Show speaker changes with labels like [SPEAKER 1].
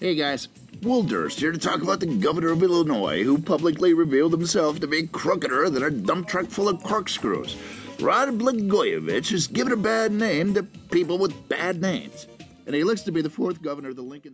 [SPEAKER 1] Hey guys, Will Durst here to talk about the governor of Illinois who publicly revealed himself to be crookeder than a dump truck full of corkscrews. Rod Blagojevich has given a bad name to people with bad names. And he looks to be the fourth governor of the Lincoln